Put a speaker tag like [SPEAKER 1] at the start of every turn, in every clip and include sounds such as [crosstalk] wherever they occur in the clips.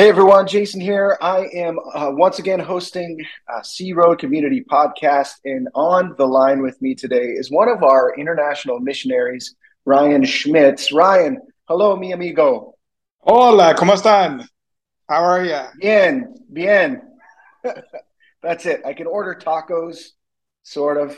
[SPEAKER 1] Hey everyone, Jason here. I am uh, once again hosting a Sea Road Community Podcast, and on the line with me today is one of our international missionaries, Ryan Schmitz. Ryan, hello, mi amigo.
[SPEAKER 2] Hola, ¿cómo están? How are you?
[SPEAKER 1] Bien, bien. [laughs] that's it. I can order tacos, sort of,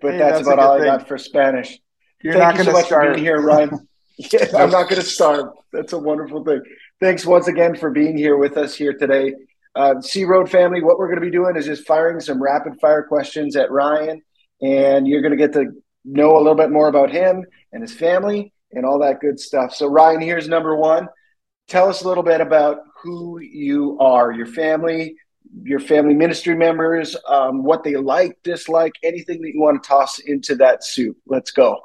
[SPEAKER 1] but hey, that's, that's about all thing. I got for Spanish.
[SPEAKER 2] You're Thank not going to so start
[SPEAKER 1] here, Ryan. [laughs] [laughs] yeah, I'm not going to starve. That's a wonderful thing. Thanks once again for being here with us here today. Uh, Sea Road family, what we're going to be doing is just firing some rapid fire questions at Ryan, and you're going to get to know a little bit more about him and his family and all that good stuff. So, Ryan, here's number one. Tell us a little bit about who you are, your family, your family ministry members, um, what they like, dislike, anything that you want to toss into that soup. Let's go.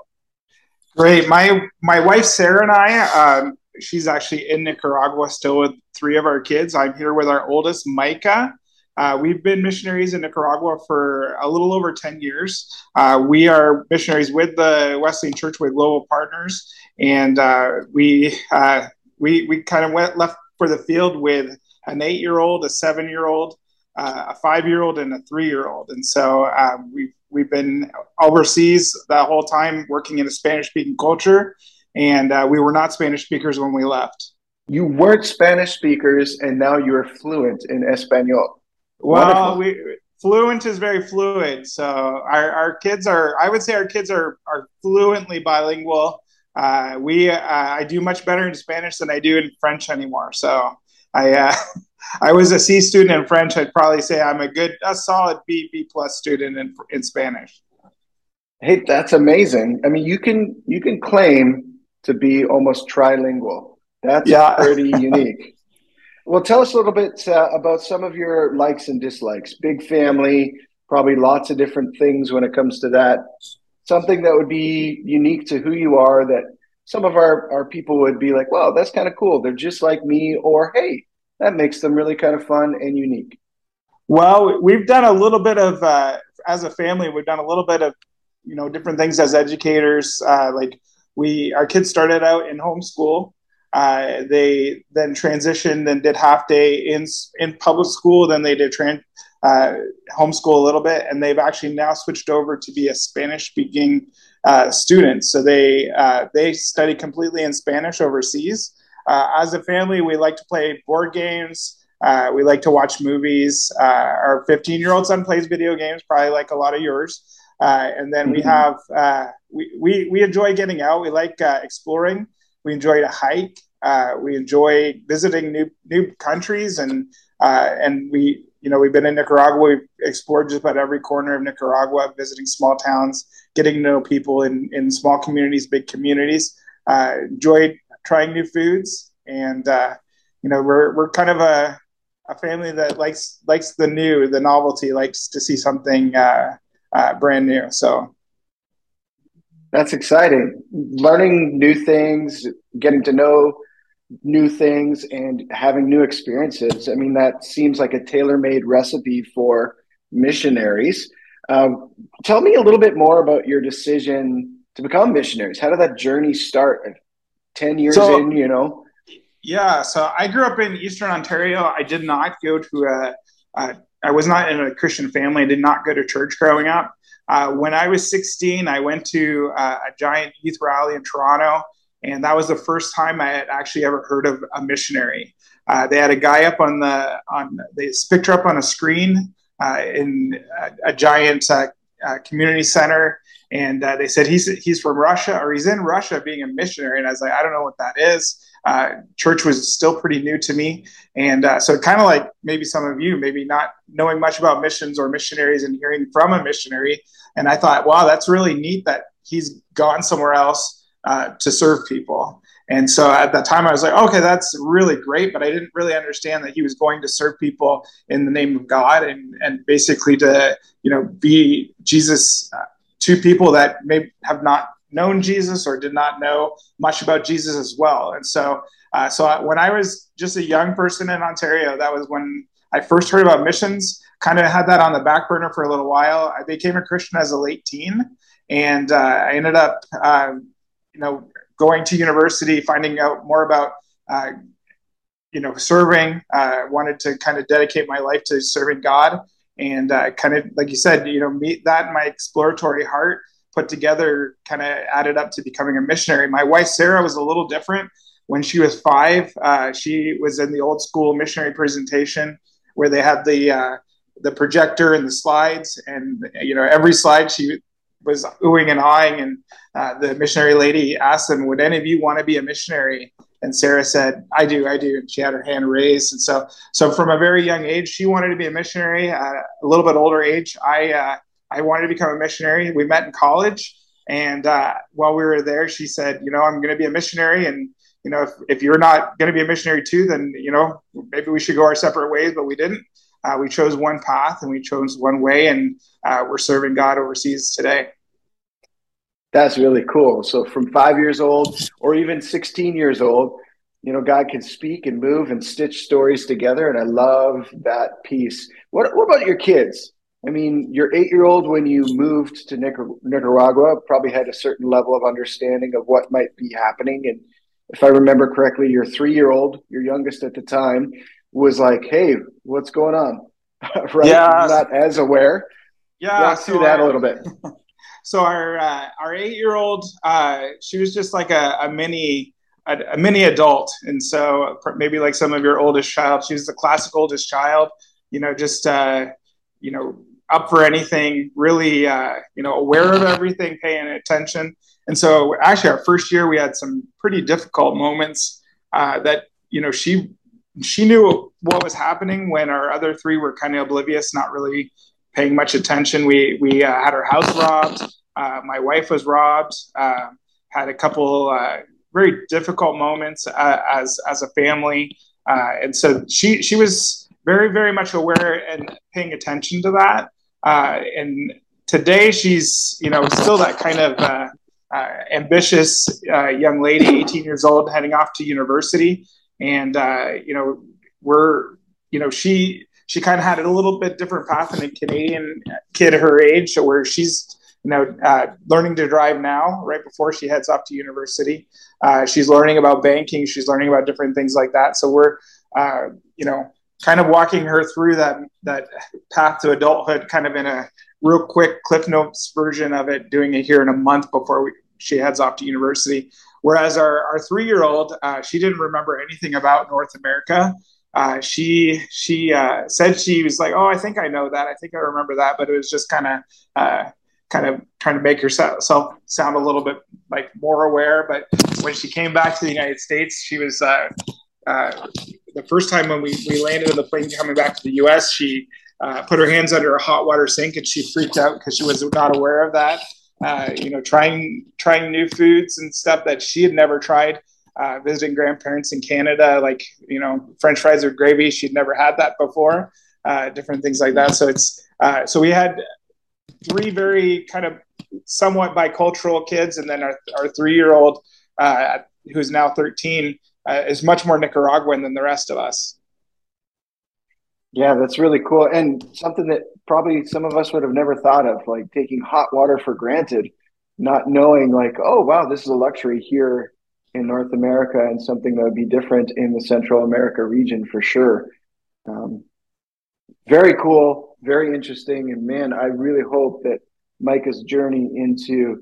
[SPEAKER 2] Great. My my wife Sarah and I, um, she's actually in Nicaragua still with three of our kids. I'm here with our oldest, Micah. Uh, we've been missionaries in Nicaragua for a little over 10 years. Uh, we are missionaries with the Wesleyan Church with Global Partners, and uh, we, uh, we, we kind of went left for the field with an eight year old, a seven year old, uh, a five year old, and a three year old. And so uh, we've, we've been overseas that whole time working in a Spanish speaking culture and uh, we were not Spanish speakers when we left.
[SPEAKER 1] You weren't Spanish speakers, and now you're fluent in Espanol.
[SPEAKER 2] Well, we, fluent is very fluid. So our, our kids are, I would say, our kids are are fluently bilingual. Uh, we, uh, I do much better in Spanish than I do in French anymore. So I, uh, [laughs] I was a C student in French. I'd probably say I'm a good, a solid B, B plus student in in Spanish.
[SPEAKER 1] Hey, that's amazing. I mean, you can you can claim to be almost trilingual. That's yeah. pretty [laughs] unique. Well, tell us a little bit uh, about some of your likes and dislikes. Big family, probably lots of different things when it comes to that. Something that would be unique to who you are that some of our, our people would be like, well, that's kind of cool. They're just like me, or hey, that makes them really kind of fun and unique.
[SPEAKER 2] Well, we've done a little bit of, uh, as a family, we've done a little bit of, you know, different things as educators. Uh, like we our kids started out in homeschool. Uh, they then transitioned and did half day in in public school. Then they did trans, uh, homeschool a little bit, and they've actually now switched over to be a Spanish speaking uh, student. So they uh, they study completely in Spanish overseas. Uh, as a family, we like to play board games. Uh, we like to watch movies. our 15 year old son plays video games, probably like a lot of yours. Uh, and then we mm-hmm. have uh, we, we we enjoy getting out. We like uh, exploring. We enjoy to hike. Uh, we enjoy visiting new new countries, and uh, and we you know we've been in Nicaragua. We've explored just about every corner of Nicaragua, visiting small towns, getting to know people in in small communities, big communities. Uh, enjoyed trying new foods, and you know we're we're kind of a a family that likes likes the new, the novelty, likes to see something uh, uh, brand new. So
[SPEAKER 1] that's exciting. Learning new things, getting to know new things, and having new experiences. I mean, that seems like a tailor made recipe for missionaries. Um, tell me a little bit more about your decision to become missionaries. How did that journey start? 10 years so, in, you know?
[SPEAKER 2] Yeah. So I grew up in Eastern Ontario. I did not go to a, a I was not in a Christian family. I did not go to church growing up. Uh, when I was 16, I went to uh, a giant youth rally in Toronto, and that was the first time I had actually ever heard of a missionary. Uh, they had a guy up on the on they picture up on a screen uh, in a, a giant uh, uh, community center, and they said he's he's from Russia or he's in Russia being a missionary, and I was like, I don't know what that is uh, church was still pretty new to me. And uh, so, kind of like maybe some of you, maybe not knowing much about missions or missionaries and hearing from a missionary. And I thought, wow, that's really neat that he's gone somewhere else uh, to serve people. And so at that time, I was like, okay, that's really great. But I didn't really understand that he was going to serve people in the name of God and, and basically to, you know, be Jesus uh, to people that may have not known Jesus or did not know much about Jesus as well. And so, uh, so I, when I was just a young person in Ontario, that was when I first heard about missions. Kind of had that on the back burner for a little while. I became a Christian as a late teen, and uh, I ended up, uh, you know, going to university, finding out more about uh, you know, serving. I uh, wanted to kind of dedicate my life to serving God, and uh, kind of like you said, you know, meet that in my exploratory heart put together kind of added up to becoming a missionary. My wife Sarah was a little different. When she was five, uh, she was in the old school missionary presentation where they had the uh, the projector and the slides, and you know every slide she was oohing and awing, and uh, the missionary lady asked them, "Would any of you want to be a missionary?" And Sarah said, "I do, I do." And she had her hand raised, and so so from a very young age, she wanted to be a missionary. A little bit older age, I uh, I wanted to become a missionary. We met in college, and uh, while we were there, she said, "You know, I'm going to be a missionary, and you know, if, if you're not going to be a missionary too, then you know, maybe we should go our separate ways." But we didn't. Uh, we chose one path and we chose one way, and uh, we're serving God overseas today.
[SPEAKER 1] That's really cool. So, from five years old or even 16 years old, you know, God can speak and move and stitch stories together. And I love that piece. What, what about your kids? I mean, your eight year old, when you moved to Nicaragua, probably had a certain level of understanding of what might be happening. And if I remember correctly, your three year old, your youngest at the time, was like, "Hey, what's going on?" [laughs] right? Yeah. Not as aware.
[SPEAKER 2] Yeah.
[SPEAKER 1] Walk so through that a little bit. [laughs]
[SPEAKER 2] so our uh, our eight year old, uh, she was just like a, a mini a, a, mini adult, and so maybe like some of your oldest child, she was the classic oldest child. You know, just uh, you know, up for anything, really, uh, you know, aware of everything, paying attention. And so, actually, our first year, we had some pretty difficult moments uh, that you know she she knew what was happening when our other three were kind of oblivious, not really paying much attention. We we uh, had our house robbed. Uh, my wife was robbed. Uh, had a couple uh, very difficult moments uh, as as a family, and so she she was very very much aware and paying attention to that. And today she's you know still that kind of ambitious young lady, 18 years old, heading off to university and uh, you know we're you know she she kind of had a little bit different path than a Canadian kid her age, where she's you know uh, learning to drive now, right before she heads off to university. Uh, she's learning about banking. She's learning about different things like that. So we're uh, you know kind of walking her through that that path to adulthood, kind of in a real quick Cliff Notes version of it, doing it here in a month before we, she heads off to university. Whereas our, our three year old, uh, she didn't remember anything about North America. Uh, she she uh, said she was like, oh, I think I know that. I think I remember that, but it was just kind of uh, kind of trying to make herself sound a little bit like more aware. But when she came back to the United States, she was uh, uh, the first time when we, we landed in the plane coming back to the U.S. She put her hands under a hot water sink and she freaked out because she was not aware of that uh, you know, trying trying new foods and stuff that she had never tried. Uh, visiting grandparents in Canada, like you know, French fries with gravy, she'd never had that before. Uh, different things like that. So it's uh, so we had three very kind of somewhat bicultural kids, and then our, our three year old, uh, who's now 13, uh, is much more Nicaraguan than the rest of us.
[SPEAKER 1] Yeah, that's really cool. And something that probably some of us would have never thought of, like taking hot water for granted, not knowing, like, oh, wow, this is a luxury here in North America and something that would be different in the Central America region for sure. Um, very cool, very interesting. And man, I really hope that Micah's journey into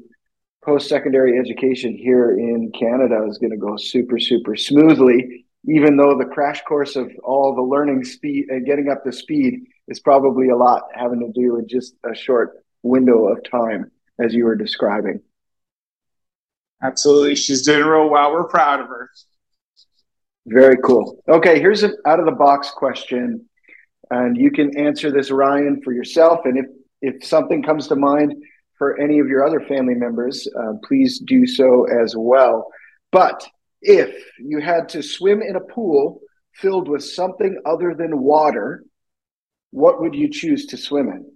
[SPEAKER 1] post secondary education here in Canada is going to go super, super smoothly even though the crash course of all the learning speed and getting up to speed is probably a lot having to do with just a short window of time, as you were describing.
[SPEAKER 2] Absolutely. She's doing real well. We're proud of her.
[SPEAKER 1] Very cool. Okay, here's an out of the box question. And you can answer this, Ryan, for yourself. And if, if something comes to mind for any of your other family members, uh, please do so as well. But if you had to swim in a pool filled with something other than water, what would you choose to swim in?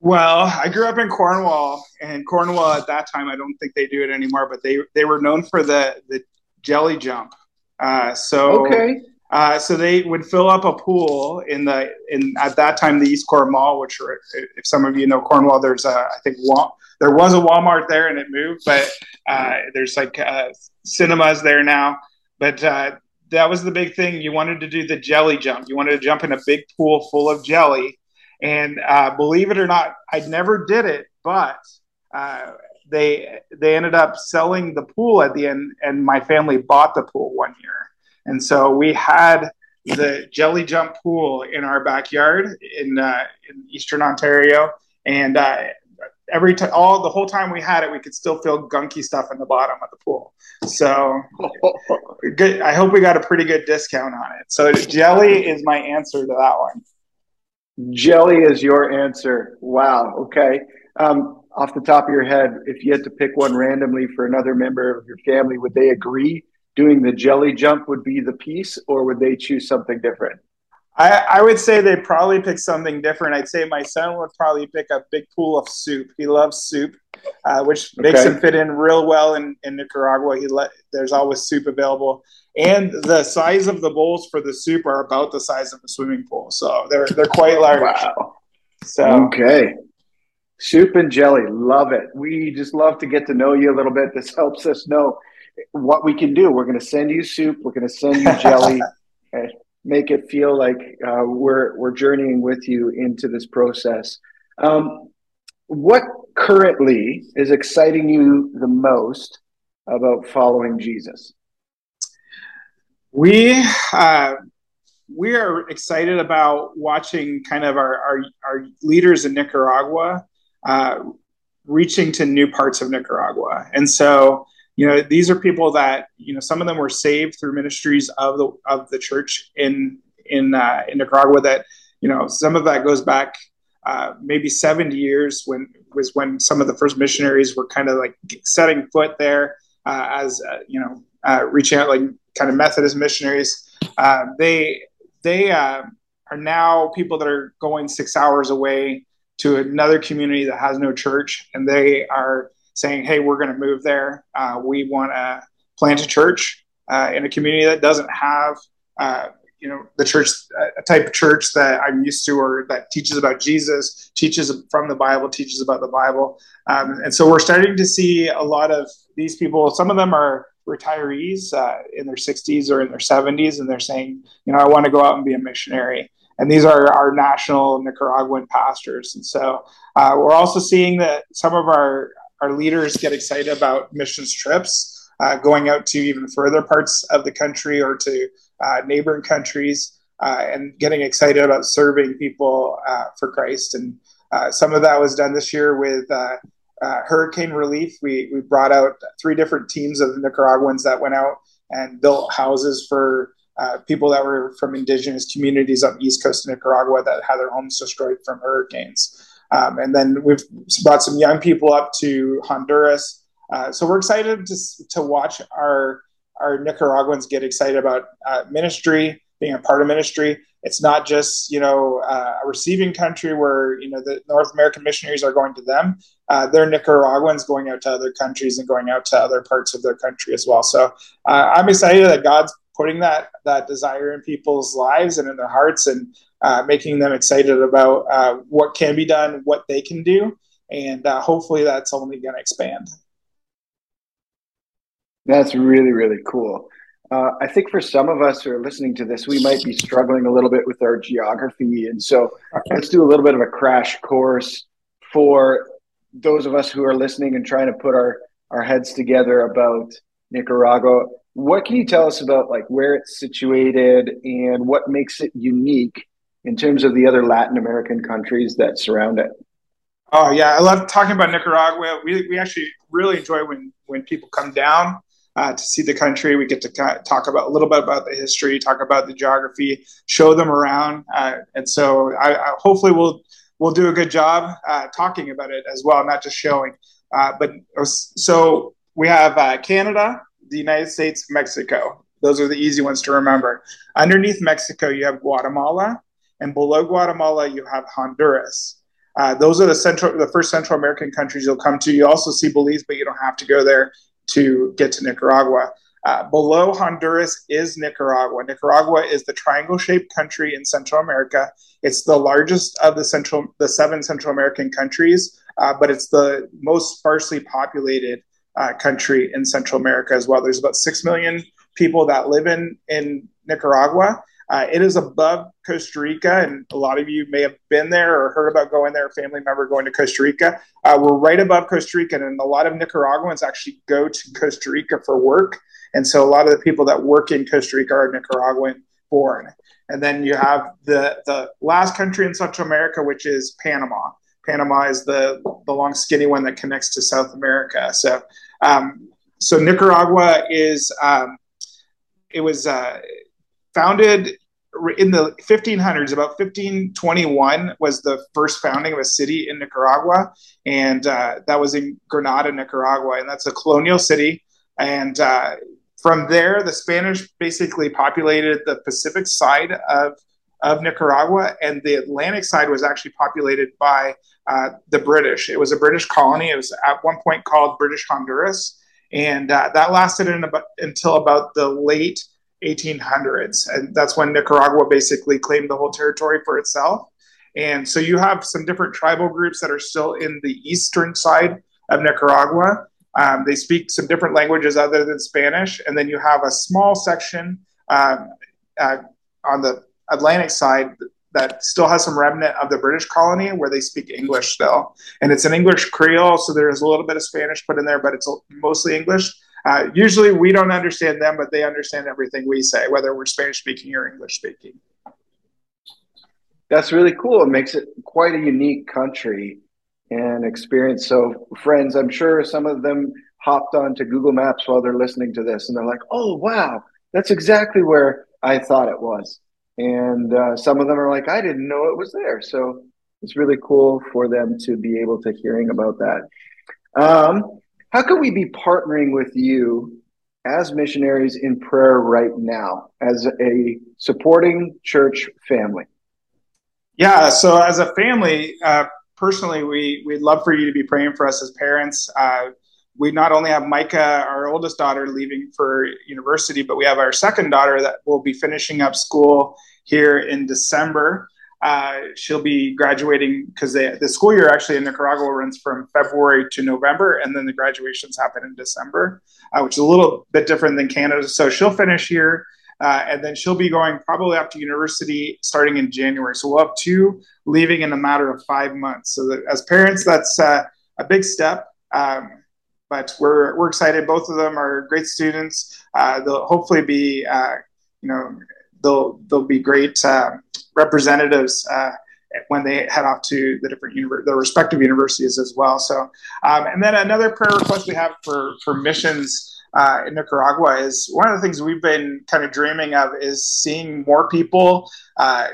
[SPEAKER 2] Well, I grew up in Cornwall, and Cornwall at that time, I don't think they do it anymore, but they they were known for the the jelly jump. Uh, so okay. Uh, so they would fill up a pool in the in at that time the Eastcourt Mall, which are, if some of you know Cornwall, there's a I think there was a Walmart there and it moved, but uh, there's like uh, cinemas there now. But uh, that was the big thing. You wanted to do the jelly jump. You wanted to jump in a big pool full of jelly. And uh, believe it or not, I never did it, but they they ended up selling the pool at the end, and my family bought the pool one year. And so we had the jelly jump pool in our backyard in, uh, in Eastern Ontario, and uh, every time, all the whole time we had it, we could still feel gunky stuff in the bottom of the pool. So [laughs] good. I hope we got a pretty good discount on it. So jelly is my answer to that one.
[SPEAKER 1] Jelly is your answer. Wow. Okay. Um, off the top of your head, if you had to pick one randomly for another member of your family, would they agree doing the jelly jump would be the piece, or would they choose something different?
[SPEAKER 2] I, I would say they probably pick something different. I'd say my son would probably pick a big pool of soup. He loves soup, uh, which okay. makes him fit in real well in, in Nicaragua. He let, there's always soup available, and the size of the bowls for the soup are about the size of a swimming pool, so they're they're quite large.
[SPEAKER 1] Wow. So okay, soup and jelly, love it. We just love to get to know you a little bit. This helps us know what we can do. We're going to send you soup. We're going to send you jelly. [laughs] and make it feel like uh, we're we're journeying with you into this process. Um, what currently is exciting you the most about following Jesus?
[SPEAKER 2] We uh, we are excited about watching kind of our our, our leaders in Nicaragua uh, reaching to new parts of Nicaragua, and so you know these are people that you know some of them were saved through ministries of the of the church in in uh, in Nicaragua that you know some of that goes back uh, maybe 70 years when was when some of the first missionaries were kind of like setting foot there uh, as uh, you know uh, reaching out like kind of Methodist missionaries. Uh, they they are now people that are going six hours away to another community that has no church and they are saying, "Hey, we're going to move there. Uh, we want to plant a church uh, in a community that doesn't have." Uh, you know the church a type of church that i'm used to or that teaches about jesus teaches from the bible teaches about the bible um, and so we're starting to see a lot of these people some of them are retirees uh, in their 60s or in their 70s and they're saying you know i want to go out and be a missionary and these are our national nicaraguan pastors and so uh, we're also seeing that some of our our leaders get excited about missions trips, uh, going out to even further parts of the country or to uh, neighboring countries, uh, and getting excited about serving people uh, for Christ. And uh, some of that was done this year with hurricane relief. We, we brought out three different teams of Nicaraguans that went out and built houses for uh, people that were from indigenous communities up east coast of Nicaragua that had their homes destroyed from hurricanes. Um, and then we've brought some young people up to Honduras. Uh, so we're excited to, to watch our, our Nicaraguans get excited about uh, ministry, being a part of ministry. It's not just, you know, uh, a receiving country where, you know, the North American missionaries are going to them. Uh, they're Nicaraguans going out to other countries and going out to other parts of their country as well. So uh, I'm excited that God's putting that that desire in people's lives and in their hearts and uh, making them excited about uh, what can be done, what they can do, and uh, hopefully that's only going to expand.
[SPEAKER 1] That's really, really cool. Uh, I think for some of us who are listening to this, we might be struggling a little bit with our geography. And so let's do a little bit of a crash course for those of us who are listening and trying to put our, our heads together about Nicaragua. What can you tell us about like where it's situated and what makes it unique in terms of the other Latin American countries that surround it?
[SPEAKER 2] Oh yeah, I love talking about Nicaragua. We, we actually really enjoy when when people come down uh, to see the country. We get to talk about a little bit about the history, talk about the geography, show them around, uh, and so I, I, hopefully we'll we'll do a good job uh, talking about it as well, not just showing. Uh, but so we have uh, Canada, the United States, Mexico. Those are the easy ones to remember. Underneath Mexico, you have Guatemala, and below Guatemala, you have Honduras. Uh, those are the central, the first Central American countries you'll come to. You also see Belize, but you don't have to go there to get to Nicaragua. Uh, below Honduras is Nicaragua. Nicaragua is the triangle-shaped country in Central America. It's the largest of the central, the seven Central American countries, uh, but it's the most sparsely populated uh, country in Central America as well. There's about six million people that live in in Nicaragua. Uh, it is above Costa Rica, and a lot of you may have been there or heard about going there, a family member going to Costa Rica. Uh, we're right above Costa Rica, and a lot of Nicaraguans actually go to Costa Rica for work. And so a lot of the people that work in Costa Rica are Nicaraguan born. And then you have the, the last country in Central America, which is Panama. Panama is the, the long, skinny one that connects to South America. So, um, so Nicaragua is, um, it was, uh, founded in the 1500s about 1521 was the first founding of a city in nicaragua. And uh, that was in granada nicaragua. And that's a colonial city. And uh, from there the spanish basically populated the pacific side of, of nicaragua and the atlantic side was actually populated by uh, the british it was a british colony it was at one point called british honduras and uh, that lasted about, until about the late 1800s. And that's when Nicaragua basically claimed the whole territory for itself. And so you have some different tribal groups that are still in the eastern side of Nicaragua. Um, they speak some different languages other than Spanish. And then you have a small section um, uh, on the Atlantic side that still has some remnant of the British colony where they speak English still. And it's an English Creole, so there's a little bit of Spanish put in there, but it's mostly English. Uh, usually we don't understand them, but they understand everything we say, whether we're Spanish speaking or English speaking.
[SPEAKER 1] That's really cool. It makes it quite a unique country and experience. So, friends, I'm sure some of them hopped onto Google Maps while they're listening to this and they're like, oh, wow, that's exactly where I thought it was. And uh, some of them are like, I didn't know it was there. So, it's really cool for them to be able to hearing about that. Um, how can we be partnering with you as missionaries in prayer right now as a supporting church family?
[SPEAKER 2] Yeah, so as a family, uh, personally, we, we'd love for you to be praying for us as parents. Uh, we not only have Micah, our oldest daughter, leaving for university, but we have our second daughter that will be finishing up school here in December. Uh, she'll be graduating because the school year actually in Nicaragua runs from February to November, and then the graduations happen in December, uh, which is a little bit different than Canada. So she'll finish here, uh, and then she'll be going probably up to university starting in January. So we'll have two leaving in a matter of five months. So as parents, that's uh, a big step. Um, but we're, we're excited. Both of them are great students. Uh, they'll hopefully be, you know, they'll they'll be great representatives uh, when they head off to the different univer- the respective universities as well. So, um, and then another prayer request we have for for missions. Uh, in Nicaragua is one of the things we've been kind of dreaming of is seeing more people uh,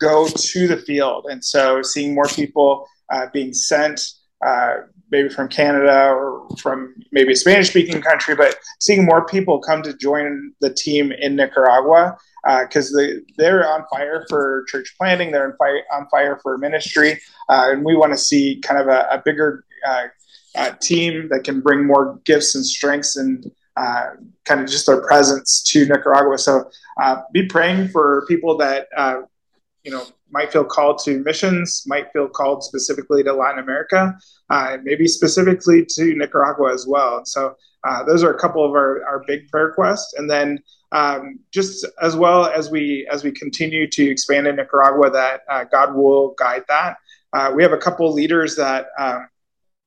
[SPEAKER 2] go to the field, and so seeing more people uh, being sent, uh, maybe from Canada or from maybe a Spanish-speaking country, but seeing more people come to join the team in Nicaragua because uh, they, they're on fire for church planting, they're on fire, on fire for ministry, uh, and we want to see kind of a, a bigger uh, uh, team that can bring more gifts and strengths and uh, kind of just their presence to Nicaragua. So be praying for people that you know might feel called to missions, might feel called specifically to Latin America, uh, maybe specifically to Nicaragua as well. so uh, those are a couple of our, our big prayer requests. And then um, just as well as we as we continue to expand in Nicaragua, that uh, God will guide that. Uh, we have a couple leaders that um,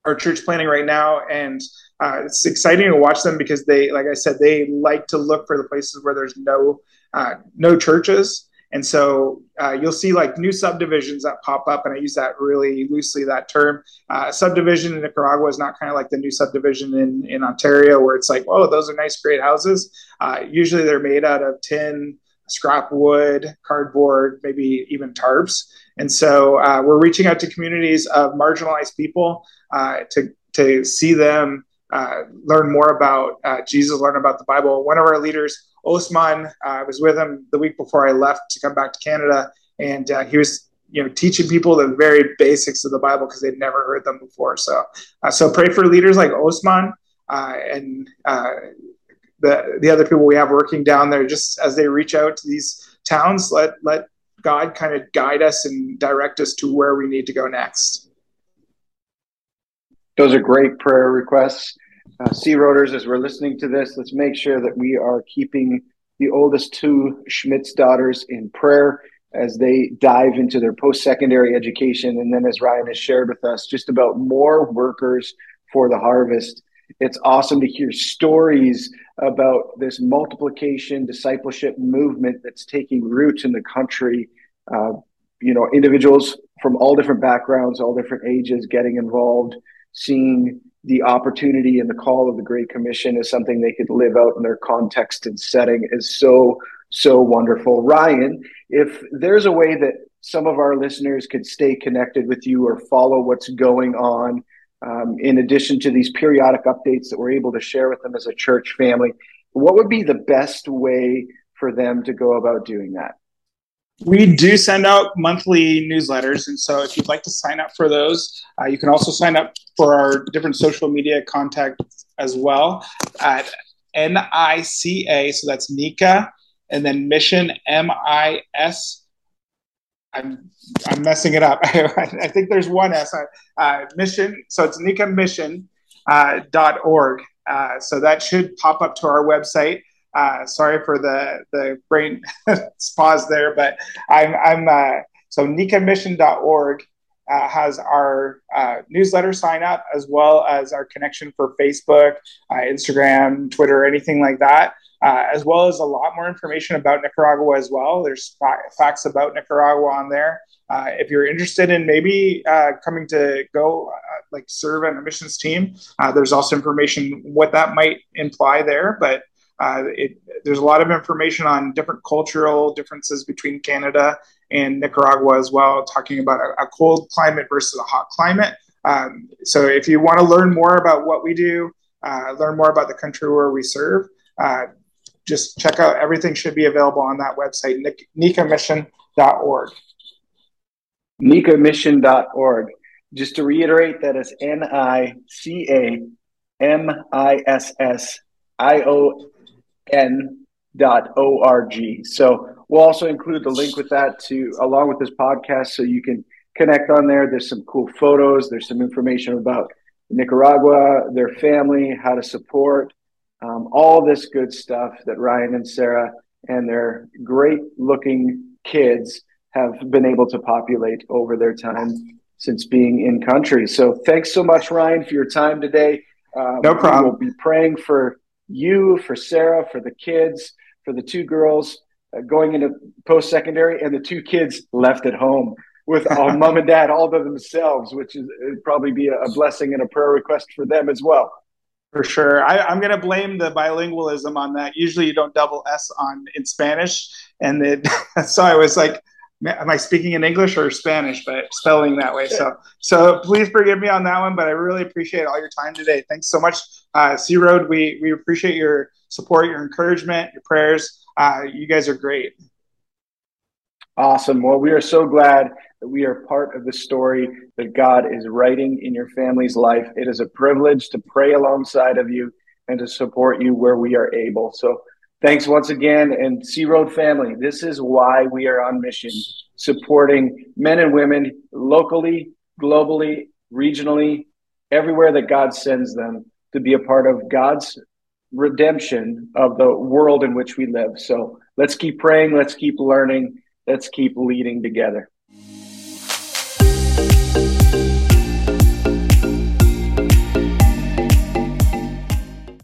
[SPEAKER 2] are church planting right now, and uh, it's exciting to watch them because they, like I said, they like to look for the places where there's no uh, no churches and so uh, you'll see like new subdivisions that pop up, and I use that really loosely that term. Uh, subdivision in Nicaragua is not kind of like the new subdivision in, in Ontario, where it's like, oh, those are nice, great houses. Uh, usually they're made out of tin, scrap wood, cardboard, maybe even tarps. And so uh, we're reaching out to communities of marginalized people uh, to, to see them uh, learn more about Jesus, learn about the Bible. One of our leaders, Osman, uh, I was with him the week before I left to come back to Canada, and uh, he was you know teaching people the very basics of the Bible because they'd never heard them before. So uh, so pray for leaders like Osman and the the other people we have working down there, just as they reach out to these towns. Let let God kind of guide us and direct us to where we need to go next.
[SPEAKER 1] Those are great prayer requests. Uh, Sea Roaders, as we're listening to this, let's make sure that we are keeping the oldest two Schmitz daughters in prayer as they dive into their post secondary education. And then, as Ryan has shared with us, just about more workers for the harvest. It's awesome to hear stories about this multiplication discipleship movement that's taking roots in the country. Uh, you know, individuals from all different backgrounds, all different ages getting involved, seeing the opportunity and the call of the Great Commission is something they could live out in their context and setting is so, so wonderful. Ryan, if there's a way that some of our listeners could stay connected with you or follow what's going on, um, in addition to these periodic updates that we're able to share with them as a church family, what would be the best way for them to go about doing that?
[SPEAKER 2] We do send out monthly newsletters. And so if you'd like to sign up for those, uh, you can also sign up for our different social media contact as well at NICA. So that's NICA and then Mission M I S. I'm I'm messing it up. [laughs] I think there's one S. Uh, mission. So it's NICA Mission uh, dot org. Uh, so that should pop up to our website. Uh, sorry for the the brain [laughs] pause there, but I'm I'm uh, so nicamission.org uh, has our uh, newsletter sign up as well as our connection for Facebook, uh, Instagram, Twitter, anything like that. Uh, as well as a lot more information about Nicaragua as well. There's facts about Nicaragua on there. Uh, if you're interested in maybe coming to go like serve on a missions team, there's also information what that might imply there. But uh, it, there's a lot of information on different cultural differences between Canada and Nicaragua as well, talking about a, a cold climate versus a hot climate. Um, so if you want to learn more about what we do, uh, learn more about the country where we serve, uh, just check out everything should be available on that website, nicamission.org.
[SPEAKER 1] nicamission.org. Just to reiterate, that is N I C A M I S S I O n.org. So we'll also include the link with that to along with this podcast so you can connect on there. There's some cool photos, there's some information about Nicaragua, their family, how to support, um, all this good stuff that Ryan and Sarah and their great looking kids have been able to populate over their time since being in country. So thanks so much, Ryan, for your time today.
[SPEAKER 2] Um, no problem.
[SPEAKER 1] We'll be praying for you, for Sarah, for the kids, for the two girls uh, going into post secondary, and the two kids left at home with uh, [laughs] mom and dad all to themselves, which is probably be a, a, blessing and a prayer request for them as well.
[SPEAKER 2] For sure, I, am going to blame the bilingualism on that. Usually, you don't double S on in Spanish, and it, [laughs] so I was like, am I speaking in English or Spanish, but spelling that way. So, [laughs] so please forgive me on that one, but I really appreciate all your time today. Thanks so much, uh, Sea Road. We we appreciate your support, your encouragement, your prayers. Uh, you guys are great.
[SPEAKER 1] Awesome. Well, we are so glad that we are part of the story that God is writing in your family's life. It is a privilege to pray alongside of you and to support you where we are able. So Thanks once again. And Sea Road family, this is why we are on mission, supporting men and women locally, globally, regionally, everywhere that God sends them to be a part of God's redemption of the world in which we live. So let's keep praying, let's keep learning, let's keep leading together.